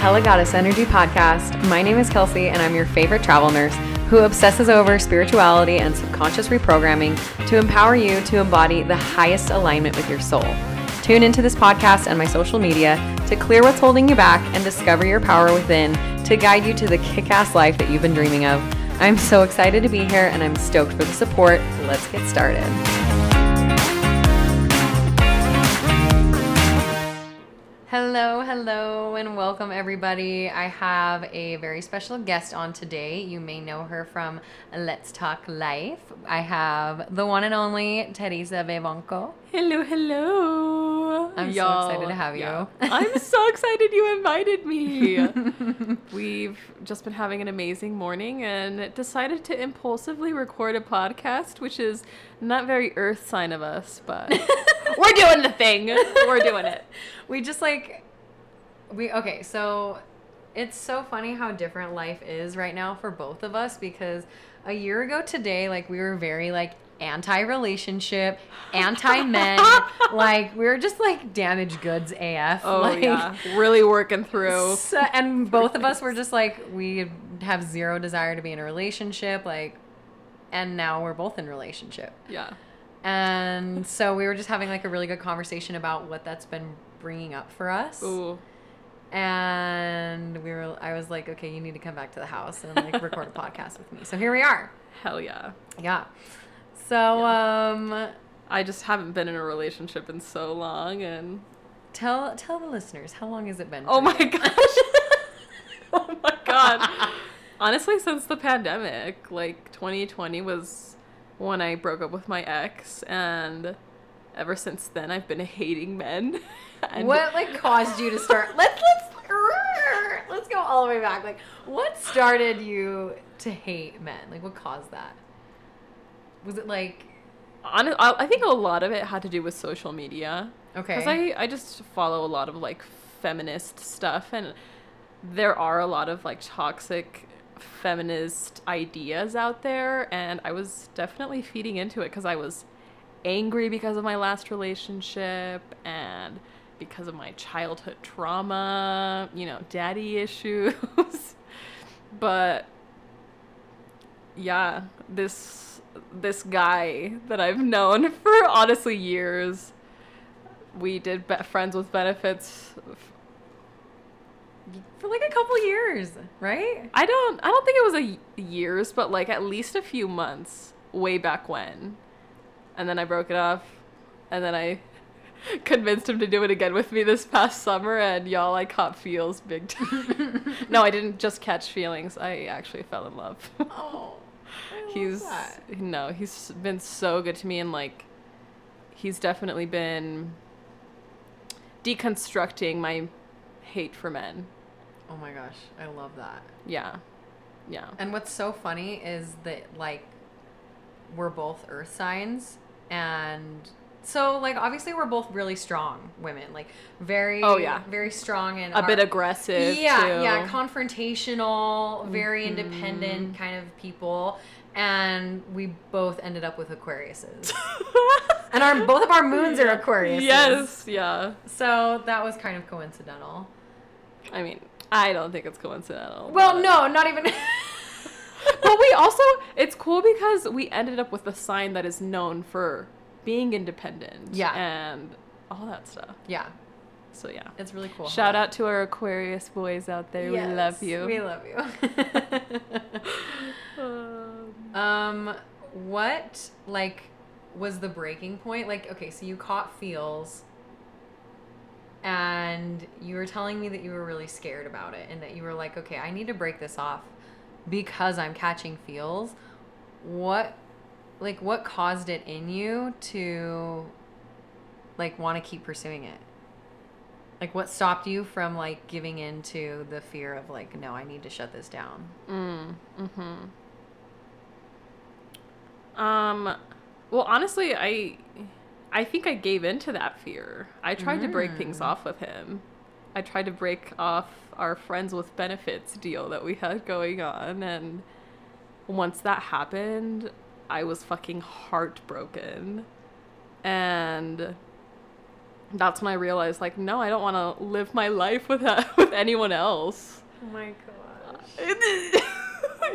Hella Goddess Energy Podcast. My name is Kelsey, and I'm your favorite travel nurse who obsesses over spirituality and subconscious reprogramming to empower you to embody the highest alignment with your soul. Tune into this podcast and my social media to clear what's holding you back and discover your power within to guide you to the kick ass life that you've been dreaming of. I'm so excited to be here and I'm stoked for the support. Let's get started. Hello, hello, and welcome everybody. I have a very special guest on today. You may know her from Let's Talk Life. I have the one and only Teresa Vivanco. Hello, hello. I'm so excited to have you. yeah. I'm so excited you invited me. We've just been having an amazing morning and decided to impulsively record a podcast, which is not very earth sign of us, but we're doing the thing. We're doing it. we just like we okay so it's so funny how different life is right now for both of us because a year ago today like we were very like anti-relationship anti-men like we were just like damaged goods af Oh like, yeah, really working through. so- and both of us were just like we have zero desire to be in a relationship like and now we're both in relationship Yeah. And so we were just having like a really good conversation about what that's been bringing up for us Ooh. and we were i was like okay you need to come back to the house and like record a podcast with me so here we are Hell yeah. yeah so um I just haven't been in a relationship in so long and tell tell the listeners how long has it been Oh my you? gosh. oh my god. Honestly, since the pandemic, like 2020 was when I broke up with my ex and ever since then I've been hating men. what like caused you to start let's let's let's go all the way back like what started you to hate men like what caused that was it like I I think a lot of it had to do with social media. okay Because I, I just follow a lot of like feminist stuff and there are a lot of like toxic feminist ideas out there and I was definitely feeding into it because I was angry because of my last relationship and because of my childhood trauma, you know, daddy issues. but yeah, this this guy that I've known for honestly years we did be- friends with benefits for like a couple years right? I don't i don't think it was a years but like at least a few months way back when. And then i broke it off and then i convinced him to do it again with me this past summer and y'all i caught feels big time. No i didn't just catch feelings. I actually fell in love. Oh I he's that. no he's been so good to me and like he's definitely been deconstructing my hate for men oh my gosh i love that. Yeah. Yeah. And what's so funny is that like we're both earth signs and so like obviously we're both really strong women like very Oh, yeah. very strong and a bit aggressive yeah too. yeah confrontational very Mm-hmm. independent kind of people and we both ended up with aquariuses. And our both of our moons are aquariuses. Yes yeah. So that was kind of coincidental. I mean i don't think it's coincidental well but- no not even but we also it's cool because we ended up with a sign that is known for being independent Yeah. and all that stuff. Yeah. So yeah. It's really cool. Shout out to our aquarius boys out there. We love you. we love you. Um, Um, what like was the breaking point? Like, okay, so you caught feels, and you were telling me that you were really scared about it, and that you were like, okay, I need to break this off because I'm catching feels. What, like, what caused it in you to, like, want to keep pursuing it? Like, what stopped you from like giving in to the fear of like, no, I need to shut this down? Mm, mm-hmm. Um, well, honestly, I, I think I gave in to that fear. I tried to break things Mm. off with him. I tried to break off our friends with benefits deal that we had going on, and once that happened, I was fucking heartbroken, and that's when I realized like no, I don't want to live my life with with anyone else. Oh my gosh.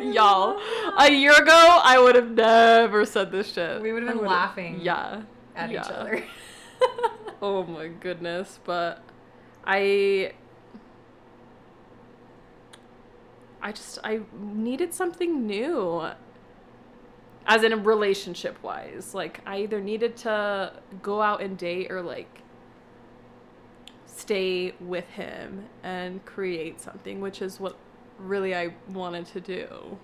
Y'all, a year ago I would have never said this shit. We would have been laughing Yeah. At each other. Oh my goodness, but I I just I needed something new. As in a relationship wise. Like I either needed to go out and date or like stay with him and create something, which is what really I wanted to do.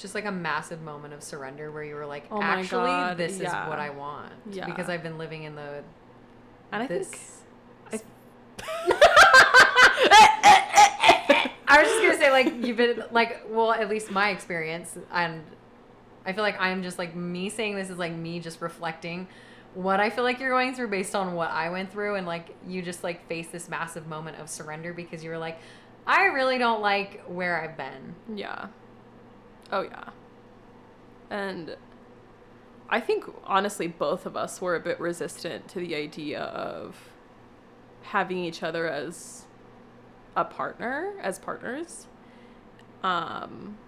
Just like a massive moment of surrender where you were like, Oh actually, God, this yeah. is what I want. Yeah. Because I've been living in the. And I this. think I was just gonna say, like, you've been like, well, at least my experience, and I feel like I'm just like me saying this is like me just reflecting what I feel like you're going through based on what I went through, and like you just like face this massive moment of surrender because you were like, I really don't like where I've been. Yeah. Oh yeah. And I think honestly both of us were a bit resistant to the idea of having each other as a partner, as partners. Um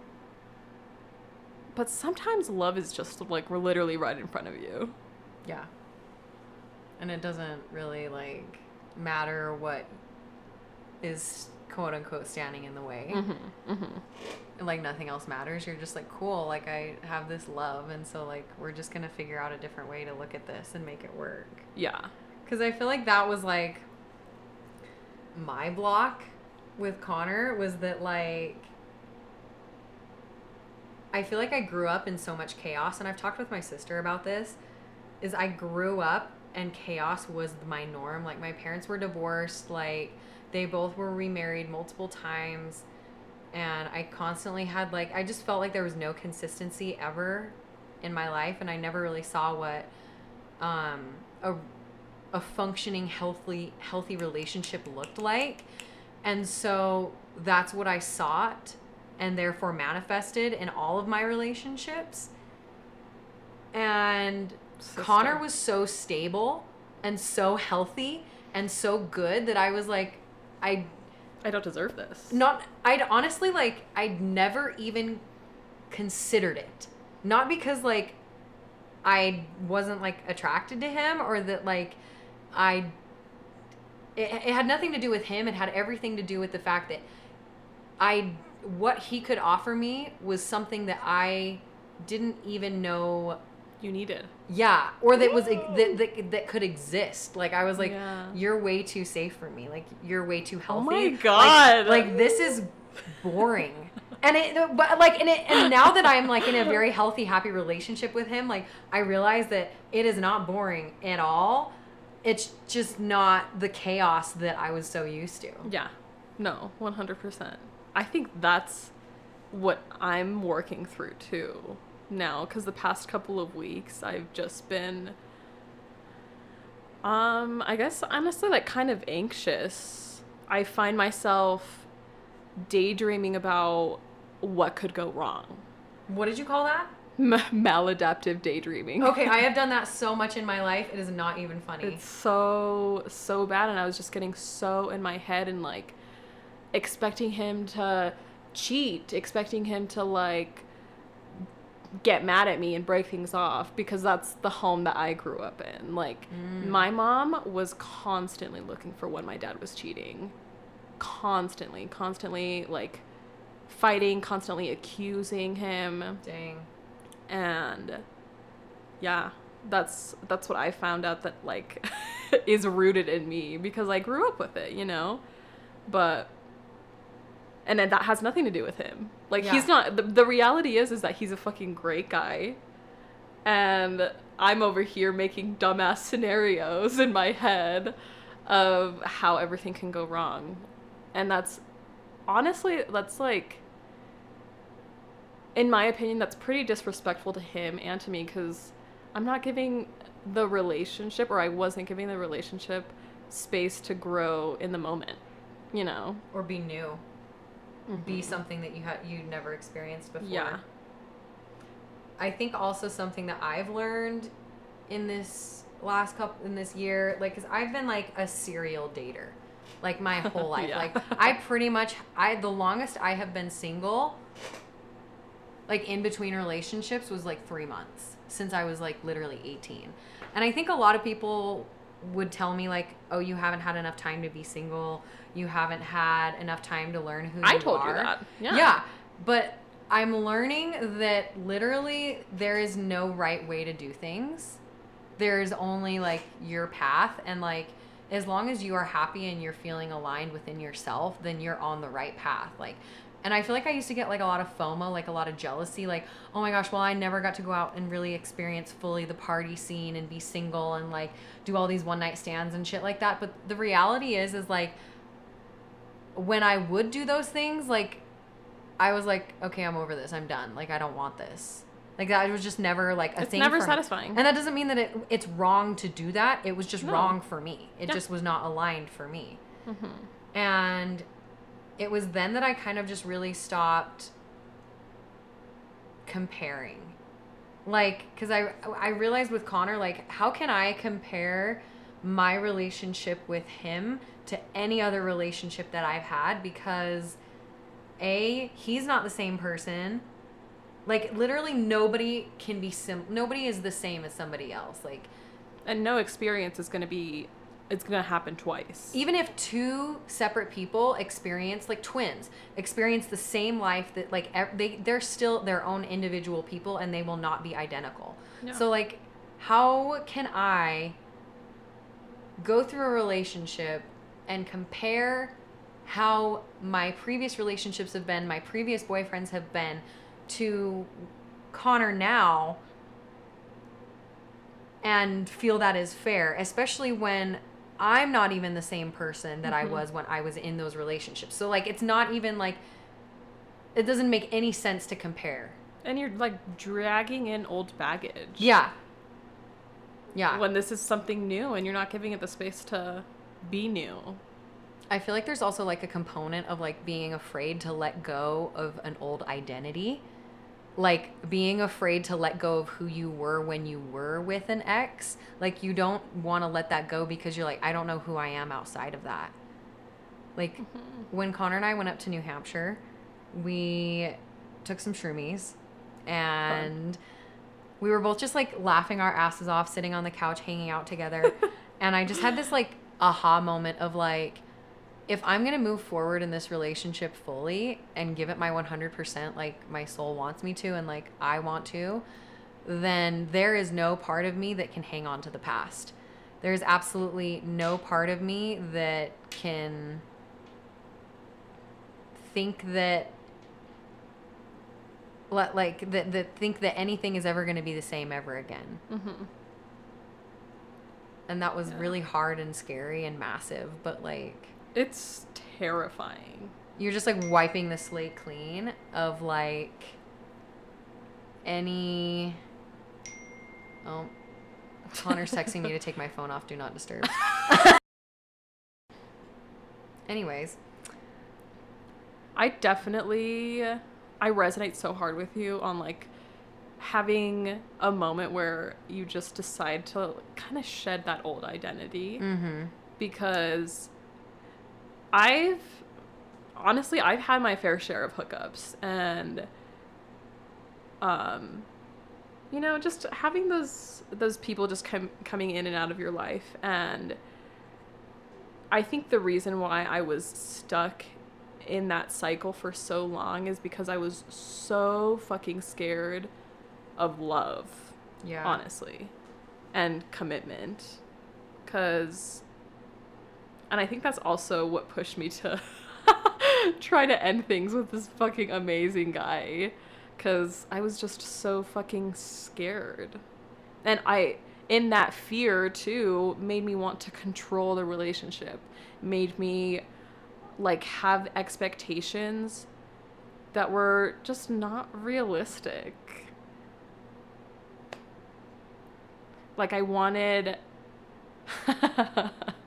but sometimes love is just like we're literally right in front of you. Yeah. And it doesn't really like matter what is quote unquote standing in the way. Mm-hmm. Mm-hmm. And, like nothing else matters. You're just like, cool, like I have this love and so like we're just gonna figure out a different way to look at this and make it work. Yeah. Cause I feel like that was like my block with Connor was that like I feel like I grew up in so much chaos and I've talked with my sister about this is I grew up and chaos was my norm. Like my parents were divorced, like they both were remarried multiple times and I constantly had like I just felt like there was no consistency ever in my life and I never really saw what um a a functioning healthy healthy relationship looked like. And so that's what I sought and therefore manifested in all of my relationships. And Connor was so stable and so healthy and so good that I was like I I don't deserve this. not I'd honestly like I'd never even considered it. Not because like I wasn't like attracted to him or that like I it, it had nothing to do with him. It had everything to do with the fact that I what he could offer me was something that I didn't even know You needed. yeah, or that was that, that that could exist. Like I was like, Yeah. you're way too safe for me. Like you're way too oh healthy. Oh my Like- God. Like, this is boring. And it, but like, and it, and now that I'm like in a very healthy, happy relationship with him, like I realize that it is not boring at all. It's just not the chaos that I was so used to. Yeah. No, 100%. I think that's what I'm working through too now cuz the past couple of weeks I've just been um I guess honestly like kind of anxious. I find myself daydreaming about what could go wrong. What did you call that? M- maladaptive daydreaming. Okay, I have done that so much in my life. It is not even funny. It's so so bad and I was just getting so in my head and like expecting him to cheat, expecting him to like get mad at me and break things off because that's the home that I grew up in. Like mm. my mom was constantly looking for when my dad was cheating. Constantly, constantly like fighting, constantly accusing him Dang. and yeah that's that's what i found out that like is rooted in me because i grew up with it you know but and then that has nothing to do with him like he's not the, the reality is is that he's a fucking great guy and i'm over here making dumbass scenarios in my head of how everything can go wrong and that's honestly that's like in my opinion, that's pretty disrespectful to him and to me because I'm not giving the relationship, or I wasn't giving the relationship space to grow in the moment, you know? Or be new. Mm-hmm. Be something that you had you never experienced before. Yeah. I think also something that I've learned in this last couple in this year, like, cause I've been like a serial dater, like my whole life. Yeah. Like, I pretty much, I the longest I have been single, like in between relationships, was like three months since I was like literally eighteen. And I think a lot of people would tell me like, "Oh, you haven't had enough time to be single. You haven't had enough time to learn who I you told you that. Yeah. Yeah, but I'm learning that literally there is no right way to do things. There's only like your path and like as long as you are happy and you're feeling aligned within yourself, then you're on the right path. Like and I feel like I used to get like a lot of FOMO, like a lot of jealousy, like, oh my gosh, well, I never got to go out and really experience fully the party scene and be single and like do all these one night stands and shit like that. But the reality is, is like when I would do those things, like I was like, okay, I'm over this. I'm done. Like I don't want this. Like that was just never like a It's thing. me. It's never satisfying. And that doesn't mean that it it's wrong to do that. It was just No. wrong for me. It Yeah. just was not aligned for me. Mm-hmm. And it was then that I kind of just really stopped comparing. Like, because I, I realized with Connor, like, how can I compare my relationship with him to any other relationship that I've had? Because, A, he's not the same person. Like, literally, nobody can be sim, nobody is the same as somebody else. Like, And no experience is going to be, it's to happen twice. even if two separate people experience like twins experience the same life that like ev- they they're still their own individual people and they will not be identical Yeah. so like how can i go through a relationship and compare how my previous relationships have been my previous boyfriends have been to connor now and feel that is fair, especially when I'm not even the same person that I Mhm. was when I was in those relationships. So like it's not even like it doesn't make any sense to compare. and you're like dragging in old baggage. Yeah. Yeah. When this is something new and you're not giving it the space to be new. I feel like there's also like a component of like being afraid to let go of an old identity. Like being afraid to let go of who you were when you were with an ex. Like you don't want to let that go because you're like, I don't know who I am outside of that. Like mm-hmm. when Connor and I went up to New Hampshire, we took some shroomies and we were both just like laughing our asses off, sitting on the couch, hanging out together. and I just had this like aha moment of like, if I'm gonna move forward in this relationship fully and give it my 100%, like my soul wants me to, and like I want to, then there is no part of me that can hang on to the past. There's absolutely no part of me that can think that let like that, that think that anything is ever going to be the same ever again Mm-hmm. and that was Yeah. really hard and scary and massive but like It's terrifying. you're just like wiping the slate clean of like any oh connor's texting me to take my phone off do not disturb. Anyways. I definitely I resonate so hard with you on like having a moment where you just decide to kind of shed that old identity. Mm-hmm. Because I've honestly I've had my fair share of hookups and um you know just having those those people just come coming in and out of your life. And I think the reason why I was stuck in that cycle for so long is because I was so fucking scared of love yeah. honestly and commitment. Because and i think that's also what pushed me to try to end things with this fucking amazing guy. Because i was just so fucking scared. And i in that fear too made me want to control the relationship. Made me like have expectations that were just not realistic. Like I wanted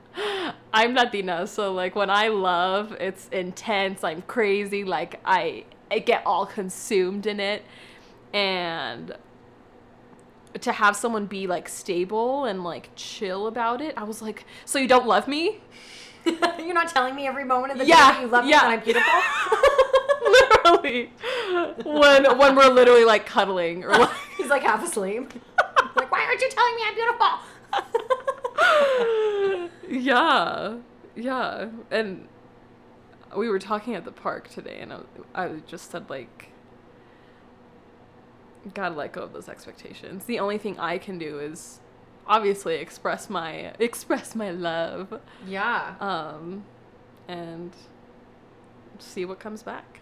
I'm Latina, so like when I love, it's intense, I'm crazy, like I I get all consumed in it. And to have someone be like stable and like chill about it, I was like, so you don't love me? You're not telling me every moment of the Yeah, day that you love me and I'm beautiful. literally. When when we're literally like cuddling or like He's like half asleep. like, why aren't you telling me I'm beautiful? Yeah, yeah, and we were talking at the park today, and I, I just said like, gotta let go of those expectations. The only thing I can do is obviously express my express my love, yeah. um, and see what comes back.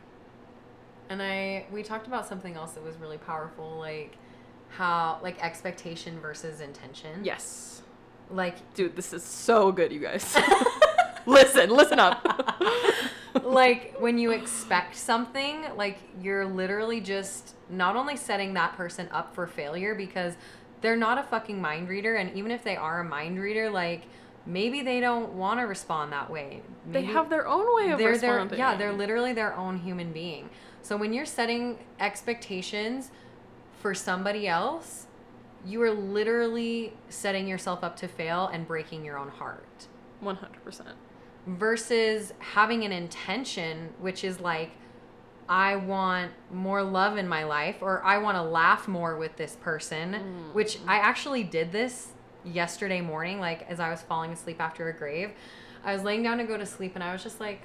And I we talked about something else that was really powerful, like how like expectation versus intention. Yes, Like dude, this is so good, you guys. listen, listen up. like when you expect something, like you're literally just not only setting that person up for failure because they're not a fucking mind reader and even if they are a mind reader, like maybe they don't want to respond that way. they have their own way of they're their responding. yeah they're literally their own human being so when you're setting expectations for somebody else you are literally setting yourself up to fail and breaking your own heart one hundred percent. versus having an intention which is like i want more love in my life or i want to laugh more with this person mm. which i actually did this yesterday morning like as i was falling asleep after a grave i was laying down to go to sleep and i was just like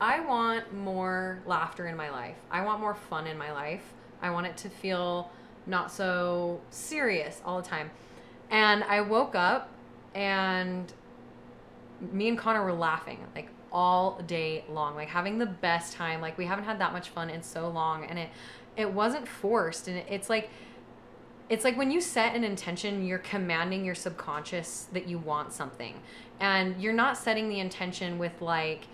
I want more laughter in my life. I want more fun in my life. I want it to feel not so serious all the time. And I woke up and me and Connor were laughing like all day long, like having the best time. Like we haven't had that much fun in so long and it it wasn't forced and it, it's like it's like when you set an intention, you're commanding your subconscious that you want something. And you're not setting the intention with like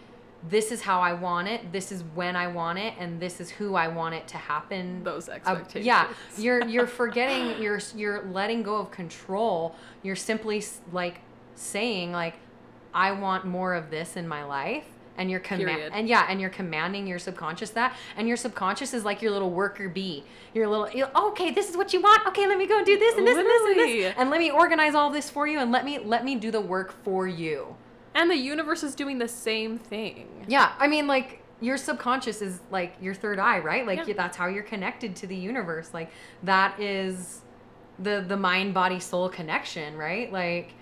this is how I want it, this is when I want it, and this is who I want it to happen. Those Uh, expectations. yeah, you're you're forgetting, you're you're letting go of control. You're simply like saying like I want more of this in my life. And you're command and yeah, and you're commanding your subconscious that, and your subconscious is like your little worker bee. Your little, okay, this is what you want. Okay, let me go do this and this and this and this, and let me organize all this for you, and let me let me do the work for you. And the universe is doing the same thing. Yeah, I mean, like your subconscious is like your third eye, right? Like Yeah. that's how you're connected to the universe. Like that is the the mind body soul connection, right? Like,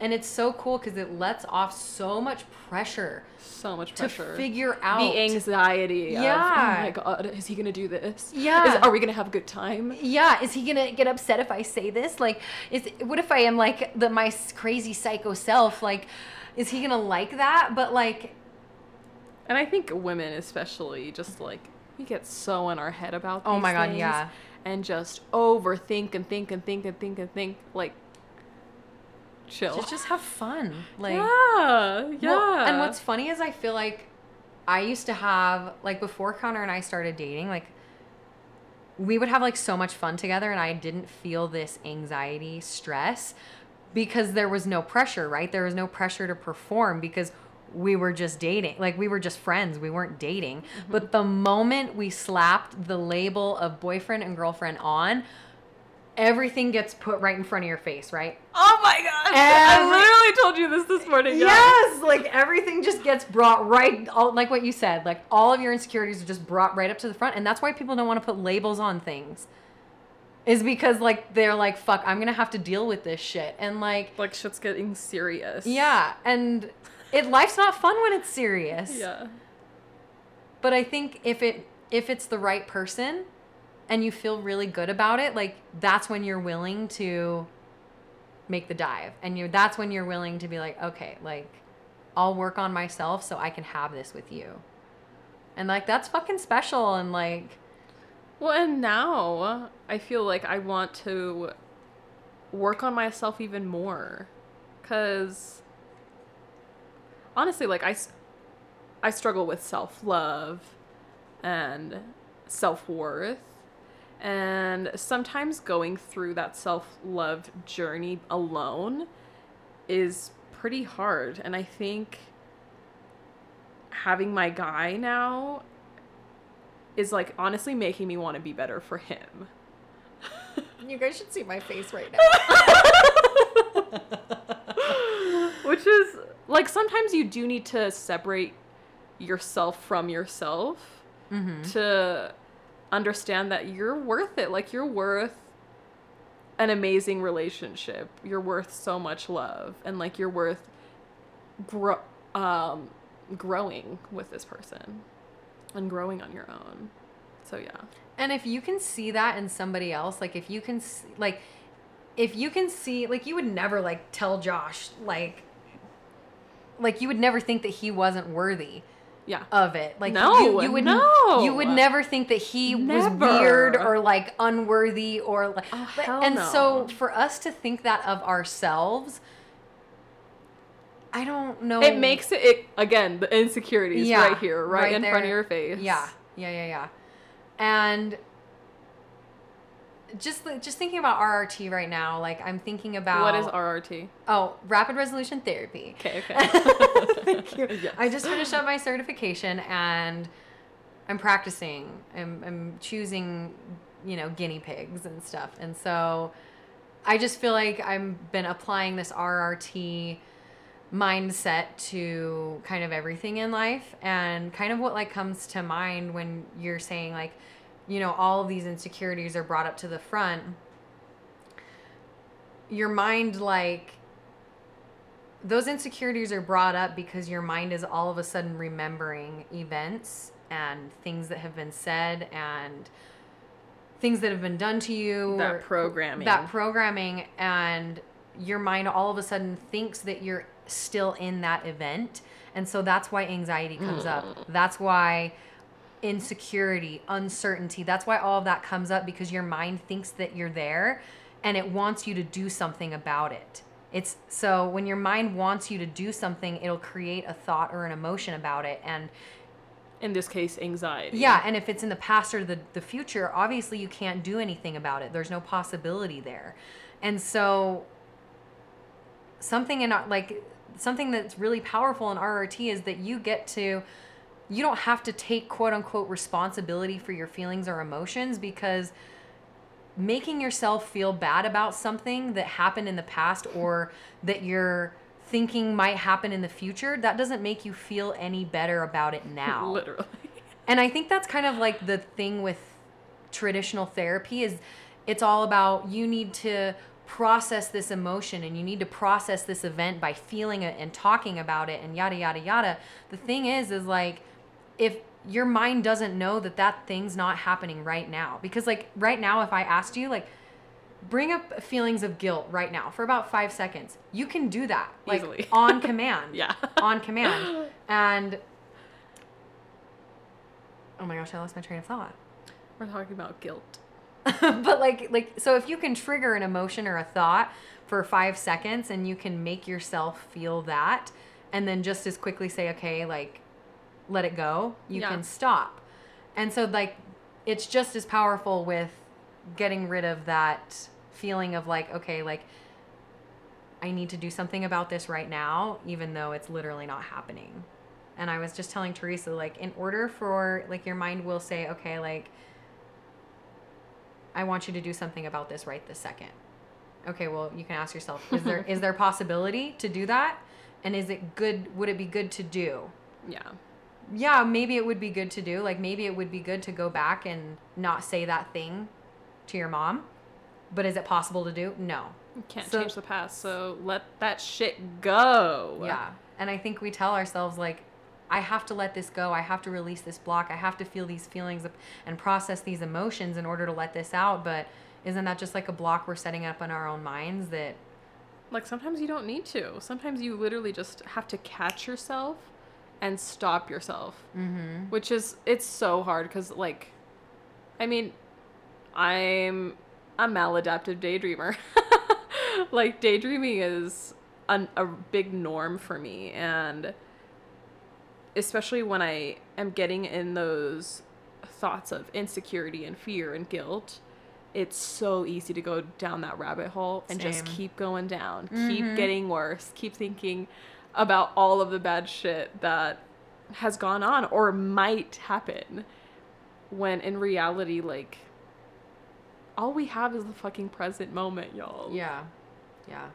and it's so cool because it lets off so much pressure So much pressure to figure out the anxiety. Of, oh Yeah. oh my god, is he gonna do this? Yeah. Is, are we gonna have a good time? Yeah, is he gonna get upset if I say this? Like, is what if I am like the my crazy psycho self? Like, is he gonna like that? But like, And I think women, especially, just like we get so in our head about. Oh my God, things yeah. And just overthink and think and think and think and think. Like, chill. just just have fun. Like, yeah, yeah. Well, and what's funny is I feel like I used to have like before Connor and I started dating, like we would have like so much fun together and I didn't feel this anxiety, stress because there was no pressure, right? There was no pressure to perform because we were just dating. Like we were just friends. We weren't dating. Mm-hmm. But the moment we slapped the label of boyfriend and girlfriend on, everything gets put right in front of your face, right? Oh my god! Every- I literally told you this this morning. guys. Yes, like everything just gets brought right, all, like what you said, like all of your insecurities are just brought right up to the front, and that's why people don't want to put labels on things. Is because like they're like, fuck, I'm gonna have to deal with this shit, and like, Like shit's getting serious. yeah, and it life's not fun when it's serious. Yeah. But I think if it if it's the right person, and you feel really good about it, like that's when you're willing to make the dive, and you that's when you're willing to be like, okay, like I'll work on myself so I can have this with you. And like that's fucking special and like Well, and now I feel like I want to work on myself even more. Because honestly, like, I, I struggle with self love and self worth. And sometimes going through that self love journey alone is pretty hard. And I think having my guy now is like honestly making me want to be better for him. You guys should see my face right now. Which is like sometimes you do need to separate yourself from yourself Mm-hmm. to understand that you're worth it. Like you're worth an amazing relationship. You're worth so much love and like you're worth grow um growing with this person and growing on your own. So yeah. And if you can see that in somebody else, like if you can see, like if you can see like you would never like tell Josh like like you would never think that he wasn't worthy Yeah. of it. Like No, you, you would no. you would never think that he was weird or like unworthy or like Oh, and so for us to think that of ourselves don't know It makes it, it again, the insecurities Yeah, right here, right, right in front of your face. Yeah, yeah, yeah, yeah. And just just thinking about RRT right now, like I'm thinking about What is RRT? Oh, rapid resolution therapy. Okay, okay. Thank you. Yes. I just finished up my certification and I'm practicing. I'm, I'm choosing, you know, guinea pigs and stuff. And so I just feel like I've been applying this RRT mindset to kind of everything in life and kind of what like comes to mind when you're saying like you know all of these insecurities are brought up to the front your mind like those insecurities are brought up because your mind is all of a sudden remembering events and things that have been said and things that have been done to you That programming. that programming and your mind all of a sudden thinks that you're still in that event and so that's why anxiety comes Mm. up that's why insecurity uncertainty that's why all of that comes up because your mind thinks that you're there and it wants you to do something about it it's so when your mind wants you to do something it'll create a thought or an emotion about it and in this case, anxiety. yeah, and if it's in the past or the, the future, obviously you can't do anything about it. There's no possibility there. And so something in our- like something that's really powerful in RRT is that you get to you don't have to take quote unquote responsibility for your feelings or emotions because making yourself feel bad about something that happened in the past or that you're thinking might happen in the future, that doesn't make you feel any better about it now. Literally. And I think that's kind of like the thing with traditional therapy is it's all about you need to process this emotion and you need to process this event by feeling it and talking about it and yada yada yada. The thing is is like if your mind doesn't know that that thing's not happening right now because like right now if I asked you like bring up feelings of guilt right now for about 5 seconds. You can do that like Easily. on command Yeah. on command. And oh my gosh, I lost my train of thought. We're talking about guilt. but like like so if you can trigger an emotion or a thought for 5 seconds and you can make yourself feel that and then just as quickly say okay, like let it go, you Yeah. can stop. And so like it's just as powerful with getting rid of that feeling of like okay, like I need to do something about this right now, even though it's literally not happening. And I was just telling Teresa, like, in order for, like, your mind will say, okay, like, I want you to do something about this right this second. Okay, well, you can ask yourself, is there is there possibility to do that? And is it good? Would it be good to do? Yeah. Yeah, maybe it would be good to do. Like, maybe it would be good to go back and not say that thing to your mom. But is it possible to do? No. You can't So- change the past, so let that shit go. Yeah. And I think we tell ourselves, like, I have to let this go. I have to release this block. I have to feel these feelings and process these emotions in order to let this out. But isn't that just like a block we're setting up in our own minds that, Like sometimes you don't need to. Sometimes you literally just have to catch yourself and stop yourself. mm-hmm. Which is it's so hard cuz like I mean I'm a maladaptive daydreamer. like daydreaming is an, a big norm for me and especially when I am getting in those thoughts of insecurity and fear and guilt, it's so easy to go down that rabbit hole and just keep going down, Mhm. keep getting worse, keep thinking about all of the bad shit that has gone on or might happen when in reality like all we have is the fucking present moment, y'all. Yeah. Yeah.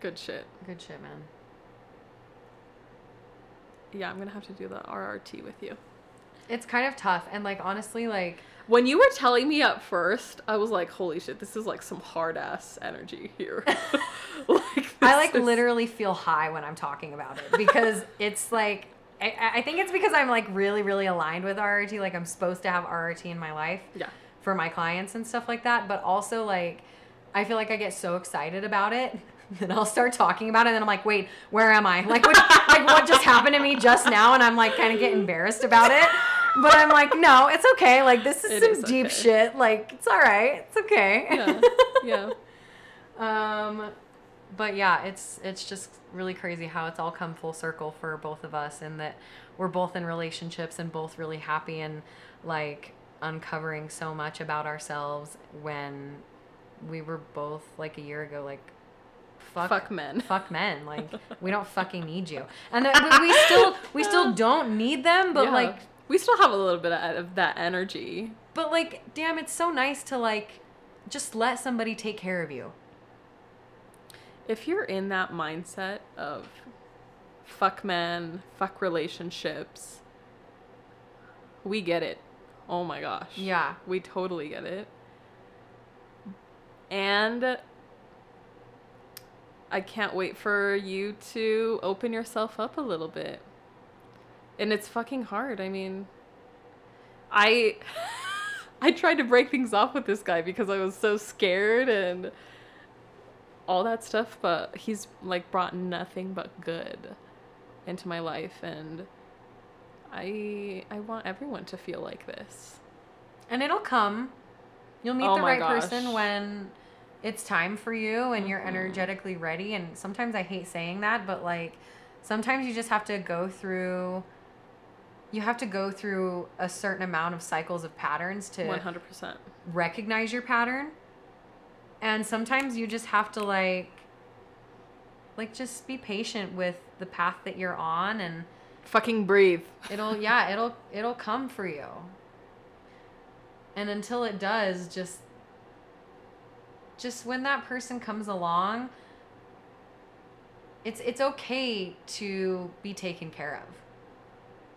Good shit. Good shit, man. Yeah, I'm gonna have to do the RRT with you. It's kind of tough. And like, honestly, like, When you were telling me at first, I was like, "Holy shit, this is like some hard ass energy here." like I like is- literally feel high when I'm talking about it because it's like I, I think it's because I'm like really really aligned with RRT. Like I'm supposed to have RRT in my life Yeah. for my clients and stuff like that. But also like I feel like I get so excited about it. Then I'll start talking about it, and then I'm like, "Wait, where am I? Like, what, like what just happened to me just now?" And I'm like, kind of get embarrassed about it. But I'm like, "No, it's okay. Like, this is It some is deep okay. shit. Like, it's all right. It's okay." Yeah. Yeah. Um, but yeah, it's it's just really crazy how it's all come full circle for both of us, and that we're both in relationships and both really happy and like uncovering so much about ourselves when we were both like a year ago like fuck Fuck men. fuck men like we don't fucking need you and we- we still we still don't need them but Yeah. like we still have a little bit of of that energy. but like damn it's so nice to like just let somebody take care of you If you're in that mindset of fuck men, fuck relationships, we get it. Oh my gosh. yeah We totally get it. And I can't wait for you to open yourself up a little bit. And it's fucking hard. I mean, I I tried to break things off with this guy because I was so scared and all that stuff, but he's like brought nothing but good into my life and I I want everyone to feel like this. And it'll come. You'll meet Oh the right person when it's time for you and you're energetically ready. And sometimes I hate saying that, but like sometimes you just have to go through you have to go through a certain amount of cycles of patterns to 100%. recognize your pattern. And sometimes you just have to like like just be patient with the path that you're on and Fucking breathe. it'll yeah it'll it'll come for you and until it does just just when that person comes along it's it's okay to be taken care of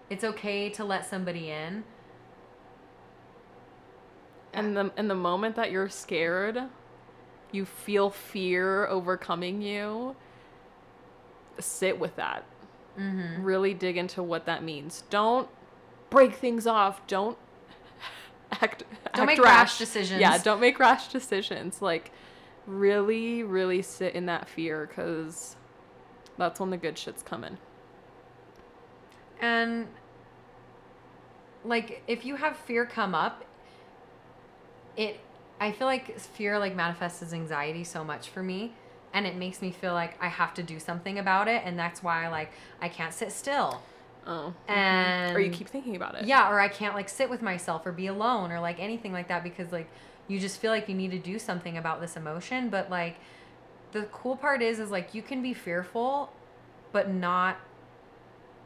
it's okay to let somebody in And the in the moment that you're scared, you feel fear overcoming you. Sit with that. mm-hmm. Really dig into what that means. Don't break things off. Don't act. don't make rash. rash decisions Yeah, don't make rash decisions. Like, really, really sit in that fear because that's when the good shit's coming. And like if you have fear come up, it I feel like fear like manifests as anxiety so much for me and it makes me feel like I have to do something about it and that's why like I can't sit still. Oh. And or you keep thinking about it. Yeah, or I can't like sit with myself or be alone or like anything like that because like you just feel like you need to do something about this emotion, but like the cool part is is like you can be fearful but not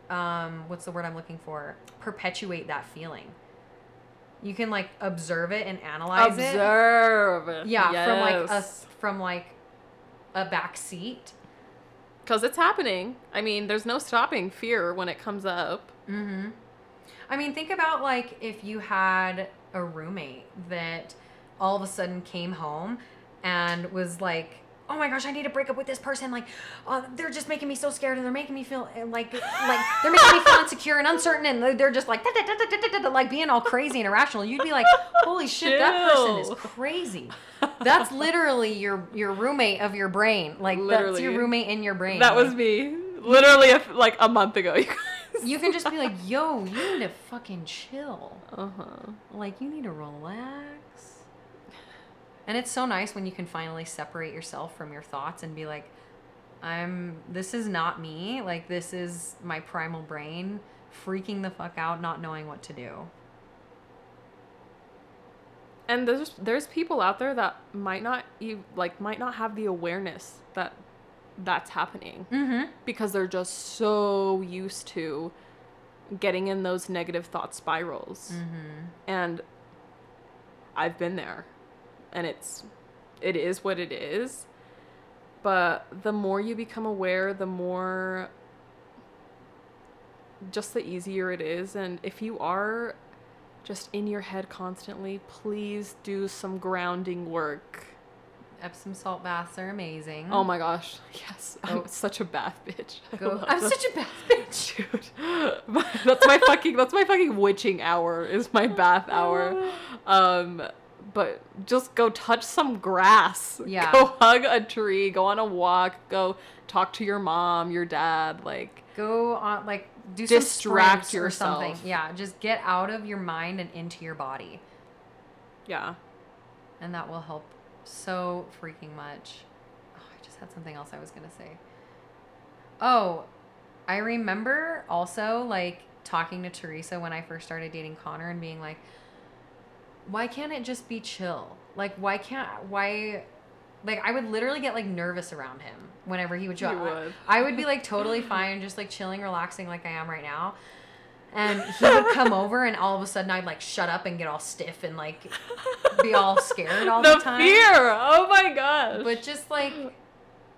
um what's the word I'm looking for? perpetuate that feeling. You can like observe it and analyze it. Observe. Yeah, from like a from like a back seat. Because it's happening. I mean, there's no stopping fear when it comes up. Mm-hmm. I mean, think about like if you had a roommate that all of a sudden came home and was like, "Oh my gosh, I need to break up with this person. Like, uh, they're just making me so scared, and they're making me feel uh, like like they're making me feel insecure and uncertain, and they're- just like da, da, da, da, da, da, da, like being all crazy and irrational." You'd be like, "Holy shit, that person is crazy." That's literally your your roommate of your brain. Like that's your roommate in your brain. That was me. Literally, a like a month ago. You guys. you can just be like, "Yo, you need to fucking chill." Uh huh. Like you need to relax. And it's so nice when you can finally separate yourself from your thoughts and be like, I'm this is not me. Like this is my primal brain freaking the fuck out, not knowing what to do. And there's there's people out there that might not you like might not have the awareness that that's happening Mm-hmm. because they're just so used to getting in those negative thought spirals. Mm-hmm. And I've been there. And it's it is what it is. But the more you become aware, the more just the easier it is and if you are just in your head constantly, please do some grounding work. Epsom salt baths are amazing. Oh my gosh. Yes. Go- I'm such a bath bitch. I Go- love I'm them. such a bath bitch. Dude. that's my fucking that's my fucking witching hour is my bath hour. Um but just go touch some grass. Yeah. Go hug a tree, go on a walk, go talk to your mom, your dad, like Go on, like, do Distract some or something. yourself. Yeah, just get out of your mind and into your body. yeah. And that will help so freaking much. Oh, I just had something else I was going to say. Oh, I remember also like talking to Teresa when I first started dating Connor and being like, why can't it just be chill? Like, why can't, why, like, I would literally get like nervous around him whenever he would show You up. would. I would be like totally fine, just like chilling, relaxing like I am right now. And he would come over, and all of a sudden I'd like shut up and get all stiff and like be all scared all the, the time. fear. Oh my gosh. But just like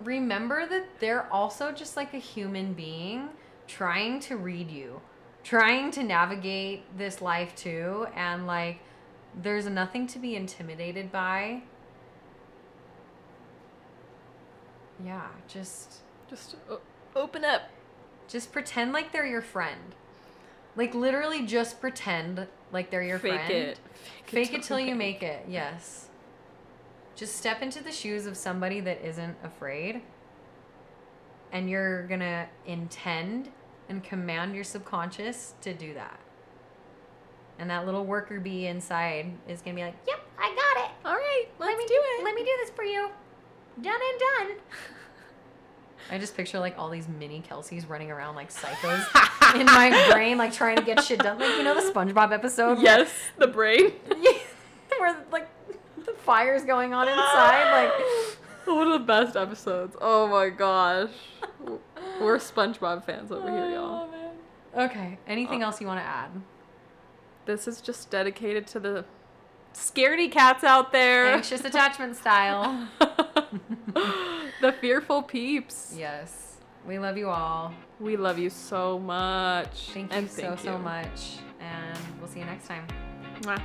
remember that they're also just like a human being trying to read you, trying to navigate this life too. And like there's nothing to be intimidated by. Yeah, just just uh, open up. just pretend like they're your friend. Like literally just pretend like they're your Fake friend. it. Fake it till you make it. Yes. Just step into the shoes of somebody that isn't afraid. And you're going to intend and command your subconscious to do that. And that little worker bee inside is going to be like, "Yep, I got it. All right, Let me do it. Let me do this for you. Done and done." I just picture like all these mini Kelseys running around like psychos in my brain, like trying to get shit done. Like you know the SpongeBob episode where- yes, the brain. where like the fire's going on inside like One of the best episodes. Oh my gosh. We're SpongeBob fans over here, y'all. Oh, okay anything oh. else you want to add This is just dedicated to the scaredy cats out there. anxious attachment style the fearful peeps. yes we love you all We love you so much. thank you and so thank so much and we'll see you next time Mwah.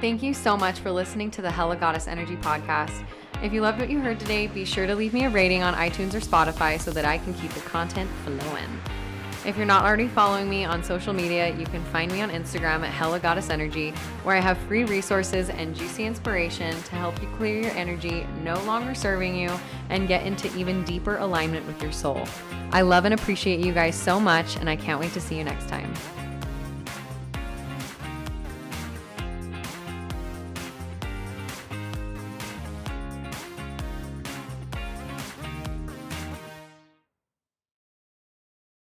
Thank you so much for listening to the Hella Goddess Energy podcast. If you loved what you heard today, be sure to leave me a rating on iTunes or Spotify so that I can keep the content flowing. If you're not already following me on social media, you can find me on Instagram at Hella Goddess Energy, where I have free resources and juicy inspiration to help you clear your energy no longer serving you and get into even deeper alignment with your soul. I love and appreciate you guys so much, and I can't wait to see you next time.